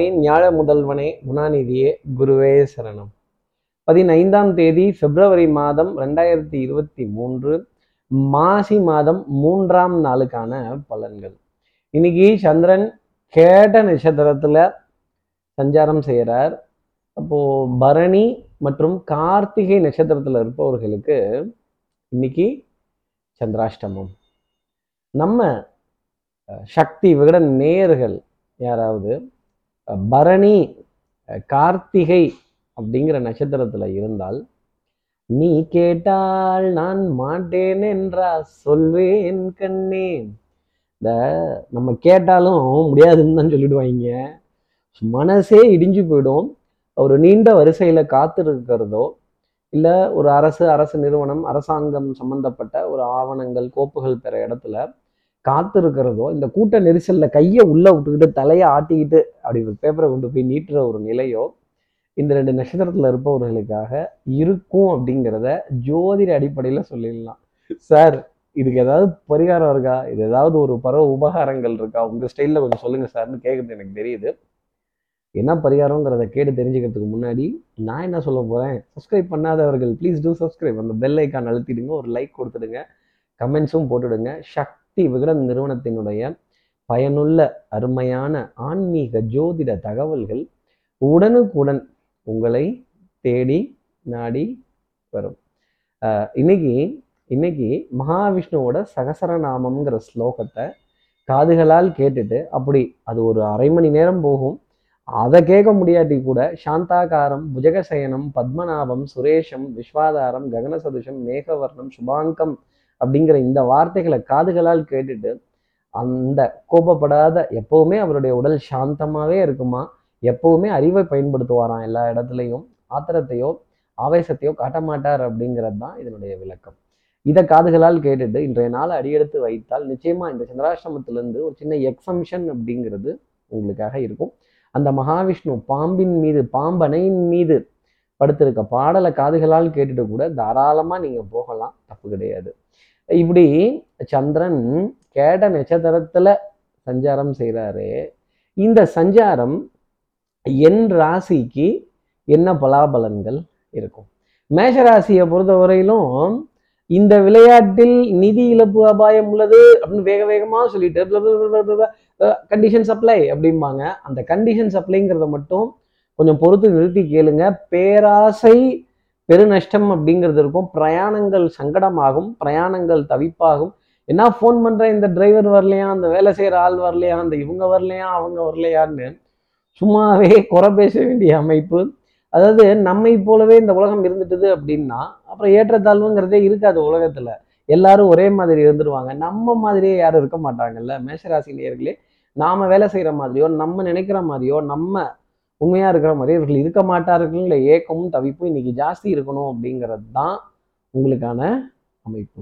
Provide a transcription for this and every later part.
ஞாழ முதல்வனே குணாநிதியே குருவே சரணம். பதினைந்தாம் தேதி பிப்ரவரி மாதம் ரெண்டாயிரத்தி இருபத்தி மூன்று மாசி மாதம் மூன்றாம் நாளுக்கான பலன்கள். இன்னைக்கு சந்திரன் கேட்ட நட்சத்திரத்துல சஞ்சாரம் செய்கிறார் அப்போ பரணி மற்றும் கார்த்திகை நட்சத்திரத்துல இருப்பவர்களுக்கு இன்னைக்கு சந்திராஷ்டமம். நம்ம சக்தி விகடன் நேயர்கள் யாராவது பரணி கார்த்திகை அப்படிங்கிற நட்சத்திரத்துல இருந்தால் நீ கேட்டால் நான் மாட்டேன் என்றா சொல்வேன் கண்ணே. இந்த நம்ம கேட்டாலும் முடியாதுன்னு தான் சொல்லிடுவாங்க. மனசே இடிஞ்சு போயிடும். ஒரு நீண்ட வரிசையில காத்திருக்கிறதோ இல்லை ஒரு அரசு அரசு நிறுவனம் அரசாங்கம் சம்பந்தப்பட்ட ஒரு ஆவணங்கள் கோப்புகள் பெற இடத்துல காத்திருக்கிறதோ இந்த கூட்ட நெரிசலில் கையை உள்ளே விட்டுக்கிட்டு தலையை ஆட்டிக்கிட்டு அப்படி ஒரு பேப்பரை கொண்டு போய் நீட்டுற ஒரு நிலையோ இந்த ரெண்டு நட்சத்திரத்தில் இருப்பவர்களுக்காக இருக்கும் அப்படிங்கிறத ஜோதிட அடிப்படையில் சொல்லிடலாம். சார் இதுக்கு ஏதாவது பரிகாரம் இருக்கா? இது ஏதாவது ஒரு பரவ உபகாரங்கள் இருக்கா? உங்கள் ஸ்டைலில் கொஞ்சம் சொல்லுங்கள் சார்னு கேட்குறது எனக்கு தெரியுது. என்ன பரிகாரங்கிறத கேட்டு தெரிஞ்சுக்கிறதுக்கு முன்னாடி நான் என்ன சொல்ல போகிறேன் சப்ஸ்கிரைப் பண்ணாதவர்கள் ப்ளீஸ் டூ சப்ஸ்கிரைப் அந்த பெல் ஐக்கான் அழுத்திடுங்க ஒரு லைக் கொடுத்துடுங்க கமெண்ட்ஸும் போட்டுடுங்க. சக்தி விகடன் நிறுவனத்தினுடைய பயனுள்ள அருமையான ஆன்மீக ஜோதிட தகவல்கள் உடனுக்குடன் உங்களை தேடி நாடி வரும். இன்னைக்கு இன்னைக்கு மகாவிஷ்ணுவோட சகசரநாமம்ங்கிற ஸ்லோகத்தை காதுகளால் கேட்டுட்டு அப்படி அது ஒரு அரை மணி நேரம் போகும். அதை கேட்க முடியாட்டி கூட சாந்தாகாரம் புஜகசயனம் பத்மநாபம் சுரேஷம் விஸ்வாதாரம் ககனசதுஷம் மேகவர்ணம் சுபாங்கம் அப்படிங்கிற இந்த வார்த்தைகளை காதுகளால் கேட்டுட்டு அந்த கோபப்படாத எப்பவுமே அவருடைய உடல் சாந்தமாகவே இருக்குமா? எப்பவுமே அறிவை பயன்படுத்துவாராம் எல்லா இடத்துலையும்? ஆத்திரத்தையோ ஆவேசத்தையோ காட்ட மாட்டார் அப்படிங்கிறது தான் இதனுடைய விளக்கம். இதை காதுகளால் கேட்டுட்டு இன்றைய நாள் அடியெடுத்து வைத்தால் நிச்சயமா இந்த சந்திராசிரமத்திலிருந்து ஒரு சின்ன எக்ஸம்ஷன் அப்படிங்கிறது உங்களுக்காக இருக்கும். அந்த மகாவிஷ்ணு பாம்பின் மீது பாம்பனையின் மீது படுத்திருக்க பாடலை காதுகளால் கேட்டுட்டு கூட தாராளமாக நீங்கள் போகலாம். தப்பு கிடையாது. இப்படி சந்திரன் கேட்ட நட்சத்திரத்துல சஞ்சாரம் செய்கிறாரு இந்த சஞ்சாரம் என் ராசிக்கு என்ன பலாபலன்கள் இருக்கும்? மேஷ ராசியை பொறுத்தவரையிலும் இந்த விளையாட்டில் நிதி இழப்பு அபாயம் உள்ளது அப்படின்னு வேக வேகமாக சொல்லிட்டு கண்டிஷன் சப்ளை அப்படிம்பாங்க. அந்த கண்டிஷன் சப்ளைங்கிறத மட்டும் கொஞ்சம் பொறுத்து நிறுத்தி கேளுங்க. பேராசை பெருநஷ்டம் அப்படிங்கிறது இருக்கும். பிரயாணங்கள் சங்கடமாகும் பிரயாணங்கள் தவிப்பாகும். என்ன ஃபோன் பண்ணுறேன் இந்த டிரைவர் வரலையா அந்த வேலை செய்கிற ஆள் வரலையா அந்த இவங்க வரலையா அவங்க வரலையான்னு சும்மாவே குறை பேச வேண்டிய அமைப்பு. அதாவது நம்மை போலவே இந்த உலகம் இருந்துட்டுது அப்படின்னா அப்புறம் ஏற்றத்தாழ்வுங்கிறதே இருக்காது உலகத்தில். எல்லாரும் ஒரே மாதிரி இருந்துருவாங்க. நம்ம மாதிரியே யாரும் இருக்க மாட்டாங்கல்ல. மேஷராசி நாம் வேலை செய்கிற மாதிரியோ நம்ம நினைக்கிற மாதிரியோ நம்ம உண்மையா இருக்கிற மாதிரி இவர்கள் இருக்க மாட்டார்கள்ங்கிற ஏக்கமும் தவிப்பும் இன்னைக்கு ஜாஸ்தி இருக்கணும் அப்படிங்கிறது தான் உங்களுக்கான அமைப்பு.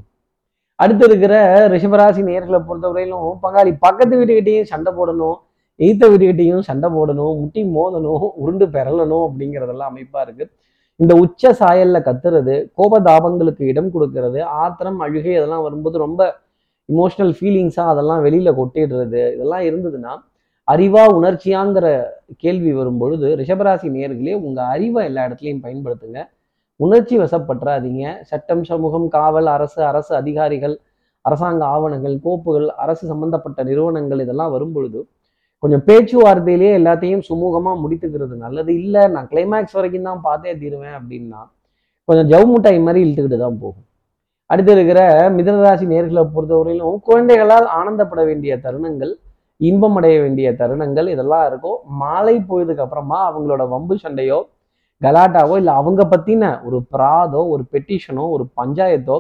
அடுத்து இருக்கிற ரிஷபராசி நேர்களை பொறுத்தவரையிலும் பங்காளி பக்கத்து வீட்டுக்கிட்டையும் சண்டை போடணும் எய்த்த வீட்டுக்கிட்டையும் சண்டை போடணும் முட்டி மோதணும் உருண்டு பெறலணும் அப்படிங்கிறதெல்லாம் அமைப்பா இருக்கு. இந்த உச்ச சாயல்ல கத்துறது கோபதாபங்களுக்கு இடம் கொடுக்கறது ஆத்திரம் அழுகை அதெல்லாம் வரும்போது ரொம்ப இமோஷனல் ஃபீலிங்ஸாக அதெல்லாம் வெளியில கொட்டிடுறது இதெல்லாம் இருந்ததுன்னா அறிவா உணர்ச்சியாங்கிற கேள்வி வரும்பொழுது ரிஷபராசி நேர்களே உங்க அறிவை எல்லா இடத்துலையும் பயன்படுத்துங்க. உணர்ச்சி வசப்பற்றாதீங்க சட்டம் சமூகம் காவல் அரசு அரசு அதிகாரிகள் அரசாங்க ஆவணங்கள் கோப்புகள் அரசு சம்பந்தப்பட்ட நிறுவனங்கள் இதெல்லாம் வரும்பொழுது கொஞ்சம் பேச்சுவார்த்தையிலேயே எல்லாத்தையும் சுமூகமாக முடித்துக்கிறது நல்லது. இல்லை நான் கிளைமேக்ஸ் வரைக்கும் தான் பார்த்தே தீருவேன் அப்படின்னா கொஞ்சம் ஜவு முட்டாய் மாதிரி இழுத்துக்கிட்டு தான் போகும். அடுத்து இருக்கிற மிதனராசி நேர்களை பொறுத்தவரையிலும் குழந்தைகளால் ஆனந்தப்பட வேண்டிய தருணங்கள் இன்பம் அடைய வேண்டிய தருணங்கள் இதெல்லாம் இருக்கும். மாலை போயதுக்கு அப்புறமா அவங்களோட வம்பு சண்டையோ கலாட்டாவோ இல்லை அவங்க பத்தின ஒரு பிராதோ ஒரு பெட்டிஷனோ ஒரு பஞ்சாயத்தோ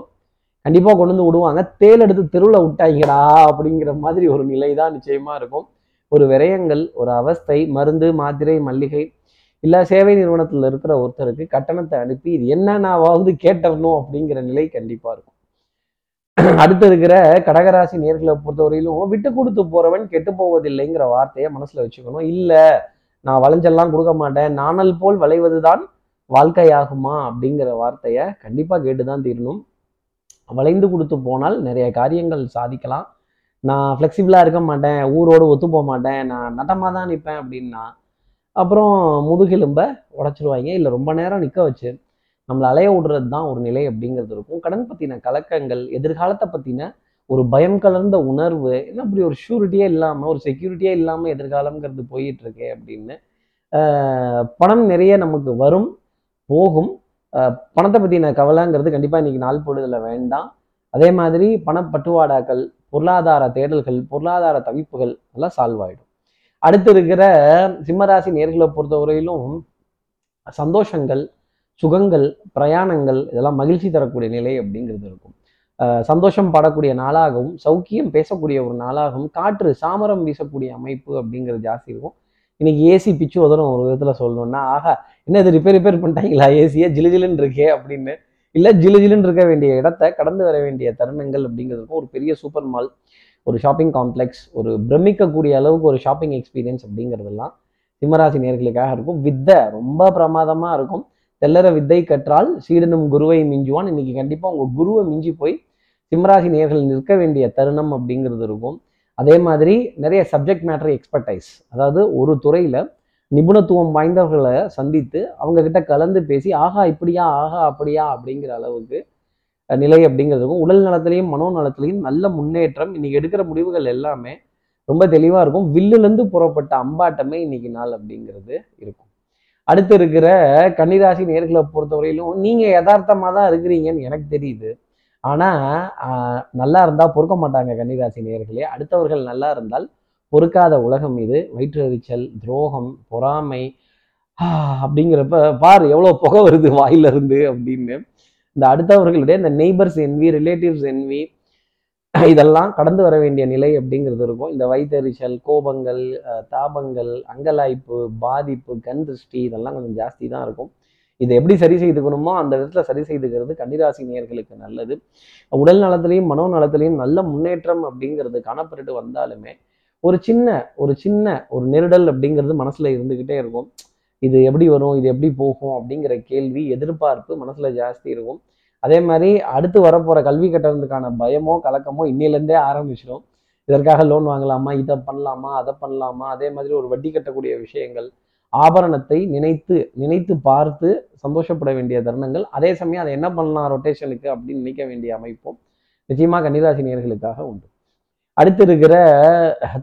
கண்டிப்பாக கொண்டு வந்து விடுவாங்க. தேல் எடுத்து தெருவில் விட்டாங்கடா அப்படிங்கிற மாதிரி ஒரு நிலை தான் நிச்சயமா இருக்கும். ஒரு விரயங்கள் ஒரு அவஸ்தை மருந்து மாத்திரை மல்லிகை இல்லை சேவை நிறுவனத்தில் இருக்கிற ஒருத்தருக்கு கட்டணத்தை அனுப்பி இது என்னன்னாவது கேட்டரணும் அப்படிங்கிற நிலை கண்டிப்பாக இருக்கும். அடுத்து இருக்கிற கடகராசி நேர்களை பொறுத்தவரையிலும் விட்டு கொடுத்து போறவன் கெட்டு போவதில்லைங்கிற வார்த்தையை மனசுல வச்சுக்கணும். இல்ல நான் வளைஞ்செல்லாம் கொடுக்க மாட்டேன் நாணல் போல் வளைவதுதான் வாழ்க்கையாகுமா அப்படிங்கிற வார்த்தைய கண்டிப்பா கேட்டுதான் தீரணும். வளைந்து கொடுத்து போனால் நிறைய காரியங்கள் சாதிக்கலாம். நான் ஃப்ளெக்சிபிளாக இருக்க மாட்டேன் ஊரோடு ஒத்து போக மாட்டேன் நான் நட்டமாக தான் நிற்பேன் அப்படின்னா அப்புறம் முதுகெலும்பை உடச்சிருவாங்க இல்லை ரொம்ப நேரம் நிற்க வச்சு நம்மளை அலைய விடுறது தான் ஒரு நிலை அப்படிங்கிறது இருக்கும். கடன் பற்றின கலக்கங்கள் எதிர்காலத்தை பற்றின ஒரு பயம் கலர்ந்த உணர்வு என்ன இப்படி ஒரு ஷூரிட்டியே இல்லாமல் ஒரு செக்யூரிட்டியே இல்லாமல் எதிர்காலங்கிறது போயிட்டு இருக்கே அப்படின்னு பணம் நிறைய நமக்கு வரும் போகும். பணத்தை பற்றின கவலைங்கிறது கண்டிப்பாக இன்னைக்கு நாள் பொழுதுல வேண்டாம். அதே மாதிரி பணப்பட்டுவாடாக்கள் பொருளாதார தேடல்கள் பொருளாதார தவிப்புகள் எல்லாம் சால்வ் ஆகிடும் அடுத்து இருக்கிற சிம்மராசி நேர்களை பொறுத்தவரையிலும் சந்தோஷங்கள் சுகங்கள் பிரயாணங்கள் இதெல்லாம் மகிழ்ச்சி தரக்கூடிய நிலை அப்படிங்கிறது இருக்கும். சந்தோஷம் படக்கூடிய நாளாகவும் சௌக்கியம் பேசக்கூடிய ஒரு நாளாகவும் காற்று சாமரம் வீசக்கூடிய அமைப்பு அப்படிங்கிறது ஜாஸ்தி இருக்கும். இன்னைக்கு ஏசி பிச்சு உதறும் ஒரு விதத்தில் சொல்லணும்னா ஆகா என்ன இது ரிப்பேர் ரிப்பேர் பண்ணிட்டாங்களா? ஏசியை ஜிலுஜிலுன்னு இருக்கே அப்படின்னு. இல்லை ஜிலுஜிலுன்னு இருக்க வேண்டிய இடத்த கடந்து வர வேண்டிய தருணங்கள் அப்படிங்கிறதுக்கும் ஒரு பெரிய சூப்பர் மால் ஒரு ஷாப்பிங் காம்ப்ளெக்ஸ் ஒரு பிரமிக்கக்கூடிய அளவுக்கு ஒரு ஷாப்பிங் எக்ஸ்பீரியன்ஸ் அப்படிங்கிறதெல்லாம் சிம்மராசி நேர்களுக்காக இருக்கும். வித்தை ரொம்ப பிரமாதமாக இருக்கும். தெல்லற வித்தை கற்றால் சீடனும் குருவை மிஞ்சுவான். இன்னைக்கு கண்டிப்பாக உங்கள் குருவை மிஞ்சி போய் சிம்மராசி நேர்கள் நிற்க வேண்டிய தருணம் அப்படிங்கிறது இருக்கும். அதே மாதிரி நிறைய சப்ஜெக்ட் மேட்டர் எக்ஸ்பர்டைஸ் அதாவது ஒரு துறையில் நிபுணத்துவம் வாய்ந்தவர்களை சந்தித்து அவங்க கிட்ட கலந்து பேசி ஆஹா இப்படியா ஆஹா அப்படியா? அப்படிங்கிற அளவுக்கு நிலை நிலை அப்படிங்கிறதுக்கும் உடல் நலத்திலையும் மனோ நலத்திலையும் நல்ல முன்னேற்றம். இன்னைக்கு எடுக்கிற முடிவுகள் எல்லாமே ரொம்ப தெளிவாக இருக்கும். வில்லுலேருந்து புறப்பட்ட அம்பாட்டமே இன்னைக்கு நாள் அப்படிங்கிறது இருக்கும். அடுத்து இருக்கிற கன்னிராசி நேர்களை பொறுத்தவரையிலும் நீங்கள் யதார்த்தமாக தான் இருக்கிறீங்கன்னு எனக்கு தெரியுது. ஆனால் நல்லா இருந்தால் பொறுக்க மாட்டாங்க கன்னிராசி நேர்களே. அடுத்தவர்கள் நல்லா இருந்தால் பொறுக்காத உலகம் இது. வயிற்றெரிச்சல் துரோகம் பொறாமை அப்படிங்கிறப்ப பார் எவ்வளோ புகை வருது வாயிலிருந்து அப்படின்னு. இந்த அடுத்தவர்களுடைய இந்த நெய்பர்ஸ் என்வி ரிலேட்டிவ்ஸ் என்வி இதெல்லாம் கடந்து வர வேண்டிய நிலை அப்படிங்கிறது இருக்கும். இந்த வைத்தறிச்சல் கோபங்கள் தாபங்கள் அங்கலாய்ப்பு பாதிப்பு கண் திருஷ்டி இதெல்லாம் கொஞ்சம் ஜாஸ்தி தான் இருக்கும். இதை எப்படி சரி செய்துக்கணுமோ அந்த விதத்துல சரி செய்துக்கிறது கன்னிராசி நேயர்களுக்கு நல்லது. உடல் நலத்திலையும் மனோ நலத்திலையும் நல்ல முன்னேற்றம் அப்படிங்கிறது காணப்பட்டு வந்தாலுமே ஒரு சின்ன ஒரு சின்ன ஒரு நெருடல் அப்படிங்கிறது மனசுல இருந்துகிட்டே இருக்கும். இது எப்படி வரும்? இது எப்படி போகும்? அப்படிங்கிற கேள்வி எதிர்பார்ப்பு மனசுல ஜாஸ்தி இருக்கும். அதே மாதிரி அடுத்து வரப்போற கல்வி கட்டணத்துக்கான பயமோ கலக்கமோ இன்னிலேருந்தே ஆரம்பிச்சிடும் இதற்காக லோன் வாங்கலாமா? இதை பண்ணலாமா? அதை பண்ணலாமா? அதே மாதிரி ஒரு வட்டி கட்டக்கூடிய விஷயங்கள் ஆபரணத்தை நினைத்து நினைத்து பார்த்து சந்தோஷப்பட வேண்டிய தருணங்கள். அதே சமயம் அதை என்ன பண்ணலாம் ரொட்டேஷனுக்கு அப்படின்னு நினைக்க வேண்டிய அமைப்பும் நிச்சயமாக கன்னிராசி நேர்களுக்காக உண்டு. அடுத்து இருக்கிற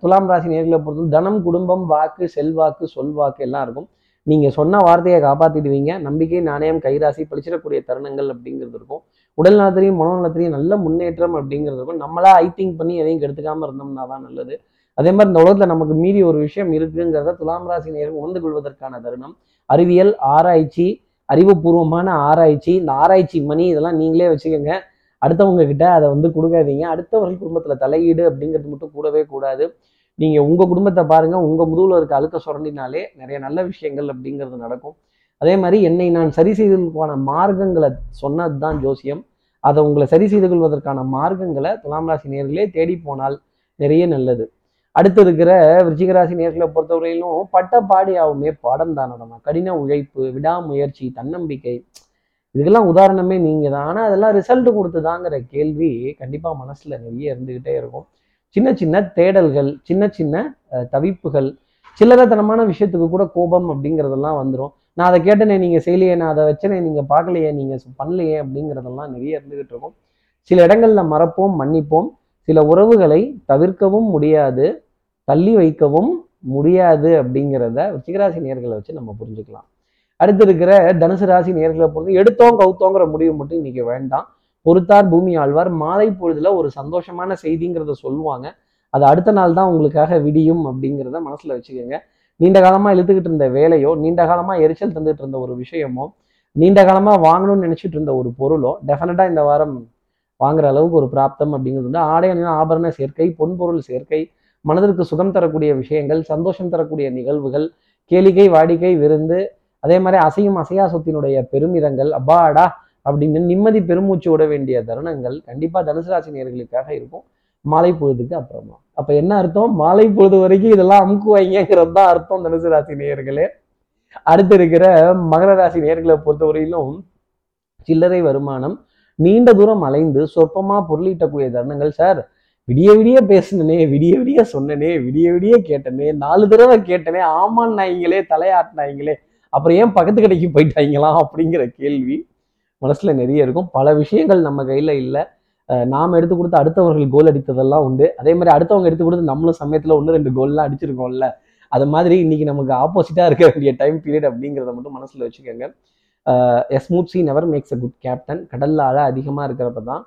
துலாம் ராசி நேர்களை பொறுத்தவரை தனம் குடும்பம் வாக்கு செல்வாக்கு சொல்வாக்கு எல்லாம் இருக்கும். நீங்க சொன்ன வார்த்தையை காப்பாத்திடுவீங்க. நம்பிக்கை நாணயம் கைராசி பழிச்சிடக்கூடிய தருணங்கள் அப்படிங்கிறது இருக்கும். உடல் நலத்திலையும் மனநலத்திலையும் நல்ல முன்னேற்றம் அப்படிங்கிறது இருக்கும். நம்மளா ஐ திங்க் பண்ணி எதையும் கெடுத்துக்காம இருந்தோம்னா தான் நல்லது. அதே மாதிரி இந்த உலகத்துல நமக்கு மீறி ஒரு விஷயம் இருக்குங்கிறத துலாம் ராசி நேரம் உணர்ந்து கொள்வதற்கான தருணம். அறிவியல் ஆராய்ச்சி அறிவுபூர்வமான ஆராய்ச்சி இந்த ஆராய்ச்சி மணி இதெல்லாம் நீங்களே வச்சுக்கோங்க. அடுத்தவங்க கிட்ட அதை வந்து கொடுக்காதீங்க. அடுத்தவர்கள் குடும்பத்துல தலையீடு அப்படிங்கிறது மட்டும் கூடவே கூடாது. நீங்கள் உங்கள் குடும்பத்தை பாருங்கள் உங்கள் முதுகில் இருக்க அழுத்த சுரண்டினாலே நிறைய நல்ல விஷயங்கள் அப்படிங்கிறது நடக்கும். அதே மாதிரி என்னை நான் சரி செய்ததற்கான மார்க்கங்களை சொன்னது தான் ஜோசியம். அதை உங்களை சரி செய்து கொள்வதற்கான மார்க்கங்களை துலாம் ராசி நேர்களே தேடி போனால் நிறைய நல்லது. அடுத்து இருக்கிற விருச்சிகராசி நேர்களை பொறுத்தவரையிலும் பட்ட பாடியாவுமே பாடம் தானடமா கடின உழைப்பு விடாமுயற்சி தன்னம்பிக்கை. இதுக்கெல்லாம் உதாரணமே நீங்க தான் ஆனால் அதெல்லாம் ரிசல்ட் கொடுத்துதாங்கிற கேள்வி கண்டிப்பாக மனசுல நிறைய இருந்துகிட்டே இருக்கும். சின்ன சின்ன தேடல்கள் சின்ன சின்ன தவிப்புகள் சில்லறத்தனமான விஷயத்துக்கு கூட கோபம் அப்படிங்கிறதெல்லாம் வந்துடும் நான் அதை கேட்டேனே நீங்கள் செய்யலையே நான் அதை வச்சனே நீங்கள் பார்க்கலையே நீங்கள் பண்ணலையே அப்படிங்கிறதெல்லாம் நிறைய இருந்துகிட்டு இருக்கும். சில இடங்களில் மறப்போம் மன்னிப்போம். சில உறவுகளை தவிர்க்கவும் முடியாது தள்ளி வைக்கவும் முடியாது அப்படிங்கிறத சிகராசி நேர்களை வச்சு நம்ம புரிஞ்சுக்கலாம். அடுத்து இருக்கிற தனுசு ராசி நேர்களை பொறுத்து எடுத்தோம் கவுத்தோங்கிற முடிவு மட்டும் இன்னைக்கு வேண்டாம். பொறுத்தார் பூமி ஆழ்வார். மாலை பொழுதுல ஒரு சந்தோஷமான செய்திங்கிறத சொல்லுவாங்க. அது அடுத்த நாள் தான் உங்களுக்காக விடியும் அப்படிங்கிறத மனசுல வச்சுக்கோங்க. நீண்ட காலமா இழுத்துக்கிட்டு இருந்த வேலையோ நீண்ட காலமா எரிச்சல் தந்துட்டு இருந்த ஒரு விஷயமோ நீண்ட காலமா வாங்கணும்னு நினைச்சிட்டு இருந்த ஒரு பொருளோ டெஃபினட்டா இந்த வாரம் வாங்குற அளவுக்கு ஒரு பிராப்தம் அப்படிங்கிறது வந்து ஆடை ஆபரண சேர்க்கை பொன்பொருள் சேர்க்கை மனதிற்கு சுகம் தரக்கூடிய விஷயங்கள் சந்தோஷம் தரக்கூடிய நிகழ்வுகள் கேளிக்கை வாடிக்கை விருந்து அதே மாதிரி அசையும் அசையா சொத்தினுடைய பெருமிதங்கள். அப்பாடா அப்படின்னு நிம்மதி பெருமூச்சு விட வேண்டிய தருணங்கள் கண்டிப்பாக தனுசு ராசி நேர்களுக்காக இருக்கும். மாலை பொழுதுக்கு அப்புறமா. அப்போ என்ன அர்த்தம்? மாலை பொழுது வரைக்கும் இதெல்லாம் அமுக்குவாங்கிறது தான் அர்த்தம் தனுசு ராசி நேயர்களே அடுத்து இருக்கிற மகர ராசி நேர்களை பொறுத்தவரையிலும் சில்லறை வருமானம் நீண்ட தூரம் அலைந்து சொற்பமாக பொருளீட்டக்கூடிய தருணங்கள் சார் விடிய விடிய பேசுனனே விடிய விடிய சொன்னனே விடிய விடிய கேட்டனே நாலு தடவை கேட்டனே ஆமான் நாய்ங்களே தலையாட்டினாய்ங்களே அப்புறம் ஏன் பக்கத்து கடைக்கு போயிட்டாங்களாம் அப்படிங்கிற கேள்வி. மனசில் நிறைய இருக்கும். பல விஷயங்கள் நம்ம கையில் இல்லை. நாம் எடுத்து கொடுத்து அடுத்தவர்கள் கோல் அடித்ததெல்லாம் உண்டு. அதே மாதிரி அடுத்தவங்க எடுத்து கொடுத்து நம்மளும் சமயத்தில் ஒன்று ரெண்டு கோல்லாம் அடிச்சிருக்கோம்ல. அது மாதிரி இன்னைக்கு நமக்கு ஆப்போசிட்டாக இருக்க வேண்டிய டைம் பீரியட் அப்படிங்கிறத மட்டும் மனசில் வச்சுக்கோங்க. Smooth sea never makes a good captain கடல்ல அழ அதிகமாக இருக்கிறப்ப தான்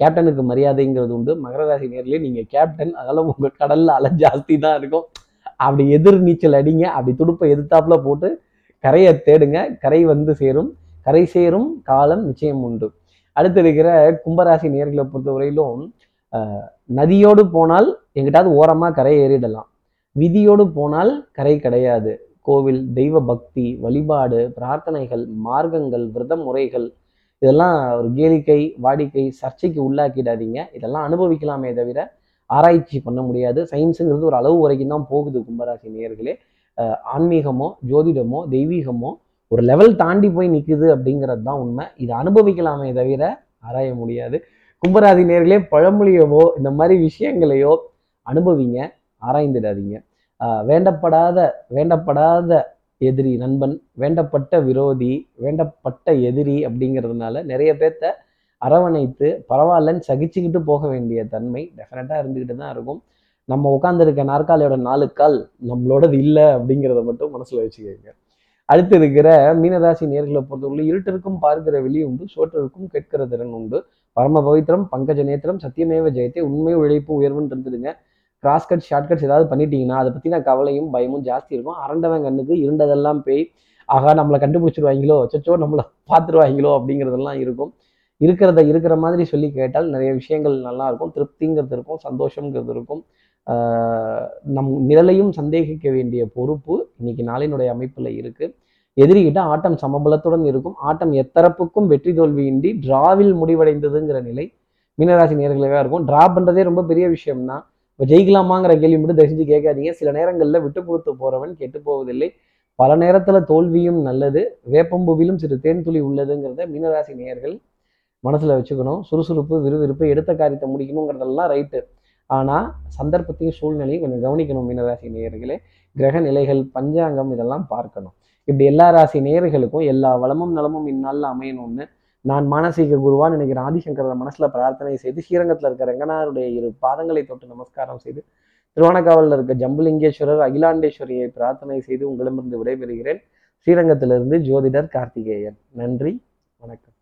கேப்டனுக்கு மரியாதைங்கிறது உண்டு. மகர ராசி நேர்லேயே நீங்கள் கேப்டன் அதனால் உங்கள் கடலில் அலை ஜாஸ்தி தான் இருக்கும். அப்படி எதிர் நீச்சல் அடிங்க. அப்படி துடுப்பை எதிர்த்தாப்புல போட்டு கரையை தேடுங்க. கரை வந்து சேரும். கரை சேரும் காலம் நிச்சயம் உண்டு. அடுத்து இருக்கிற கும்பராசி நேர்களை பொறுத்தவரையிலும் நதியோடு போனால் எங்கிட்டாவது ஓரமாக கரை ஏறிடலாம். விதியோடு போனால் கரை கிடையாது. கோவில் தெய்வ பக்தி வழிபாடு பிரார்த்தனைகள் மார்க்கங்கள் விரத முறைகள் இதெல்லாம் ஒரு கேளிக்கை வாடிக்கை சர்ச்சைக்கு உள்ளாக்கிடாதீங்க. இதெல்லாம் அனுபவிக்கலாமே தவிர ஆராய்ச்சி பண்ண முடியாது. சயின்ஸுங்கிறது ஒரு அளவு வரைக்கும் தான் போகுது கும்பராசி நேர்களே. ஆன்மீகமோ ஜோதிடமோ தெய்வீகமோ ஒரு லெவல் தாண்டி போய் நிற்குது அப்படிங்கிறது தான் உண்மை. இதை அனுபவிக்கலாமே தவிர ஆராய முடியாது. கும்பராசி நேர்களே பழமொழியவோ இந்த மாதிரி விஷயங்களையோ அனுபவிங்க ஆராய்ந்துடாதீங்க. வேண்டப்படாத வேண்டப்படாத எதிரி நண்பன் வேண்டப்பட்ட விரோதி வேண்டப்பட்ட எதிரி அப்படிங்கிறதுனால நிறைய பேர்த்த அரவணைத்து பரவாயில்லன்னு சகிச்சுக்கிட்டு போக வேண்டிய தன்மை டெஃபினட்டாக இருந்துக்கிட்டு தான் இருக்கும். நம்ம உட்காந்துருக்க நாற்காலியோட நாலு கால் நம்மளோடது இல்லை அப்படிங்கிறத மட்டும் மனசில் வச்சுக்கோங்க. அடுத்து இருக்கிற மீனராசி நேர்களை பொறுத்தவரை இருட்டிற்கும் பார்க்கிற வெளி உண்டு சோற்றருக்கும் கேட்கிற திறன் உண்டு. பரம பவித்திரம் பங்கஜ நேத்திரம் சத்தியமேவ ஜெயத்தை உண்மை உழைப்பு உயர்வுன்னு இருந்துடுங்க கிராஸ் கட் ஷார்ட் கட்ஸ் ஏதாவது பண்ணிட்டீங்கன்னா அதை பற்றின கவலையும் பயமும் ஜாஸ்தி இருக்கும். அரண்டவன் கண்ணுக்கு இருண்டதெல்லாம் பேய். ஆகா நம்மளை கண்டுபிடிச்சிருவாங்களோ? சச்சோ நம்மளை பார்த்துருவாங்களோ? அப்படிங்கிறதெல்லாம் இருக்கும். இருக்கிறத இருக்கிற மாதிரி சொல்லி கேட்டால் நிறைய விஷயங்கள் நல்லா இருக்கும். திருப்திங்கிறது இருக்கும் சந்தோஷங்கிறது இருக்கும். நம் நிழலையும் சந்தேகிக்க வேண்டிய பொறுப்பு இன்னைக்கு நாளினுடைய அமைப்பில் இருக்கு. எதிரிகிட்ட ஆட்டம் சமபலத்துடன் இருக்கும். ஆட்டம் எத்தரப்புக்கும் வெற்றி தோல்வியின்றி டிராவில் முடிவடைந்ததுங்கிற நிலை மீனராசி நேர்களாக இருக்கும். டிரா பண்ணுறதே ரொம்ப பெரிய விஷயம்னா இப்போ ஜெயிக்கலாமாங்கிற கேள்வி மட்டும் தரிசித்து கேட்காதீங்க. சில நேரங்களில் விட்டு கொடுத்து போறவன் கெட்டு போவதில்லை. பல நேரத்தில் தோல்வியும் நல்லது. வேப்பம்புவிலும் சிறு தேன் துளி உள்ளதுங்கிறத மீனராசி நேயர்கள் மனசில் வச்சுக்கணும். சுறுசுறுப்பு விறுவிறுப்பு எடுத்த காரியத்தை முடிக்கணுங்கிறதெல்லாம் ரைட்டு ஆனால் சந்தர்ப்பத்தையும் சூழ்நிலையும் கொஞ்சம் கவனிக்கணும் மீனராசி நேயர்களே. கிரக நிலைகள் பஞ்சாங்கம் இதெல்லாம் பார்க்கணும். இப்படி எல்லா ராசி நேயர்களுக்கும் எல்லா வளமும் நலமும் இந்நாளில் அமையணும்னு நான் மானசீக குருவான் நினைக்கிறேன் ஆதிசங்கர மனசில் பிரார்த்தனை செய்து ஸ்ரீரங்கத்தில் இருக்க ரங்கனாருடைய இரு பாதங்களை தொட்டு நமஸ்காரம் செய்து திருவானக்காவலில் இருக்க ஜம்புலிங்கேஸ்வரர் அகிலாண்டேஸ்வரியை பிரார்த்தனை செய்து உங்களிடமிருந்து விடைபெறுகிறேன். ஸ்ரீரங்கத்திலிருந்து ஜோதிடர் கார்த்திகேயன். நன்றி வணக்கம்.